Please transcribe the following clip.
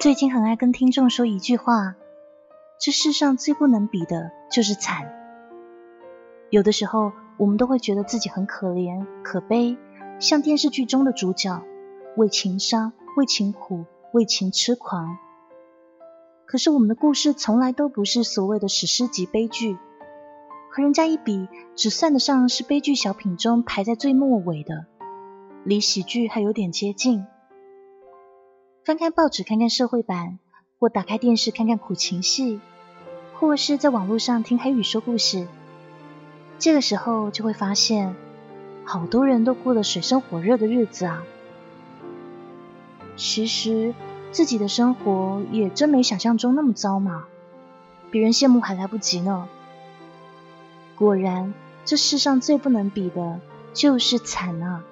最近很爱跟听众说一句话：这世上最不能比的就是惨。有的时候，我们都会觉得自己很可怜、可悲，像电视剧中的主角，为情伤、为情苦、为情痴狂。可是我们的故事从来都不是所谓的史诗级悲剧，和人家一比，只算得上是悲剧小品中排在最末尾的，离喜剧还有点接近。翻开报纸看看社会版，或打开电视看看苦情戏，或是在网络上听黑羽说故事。这个时候就会发现，好多人都过了水深火热的日子啊。其实自己的生活也真没想象中那么糟嘛，别人羡慕还来不及呢。果然，这世上最不能比的就是惨啊！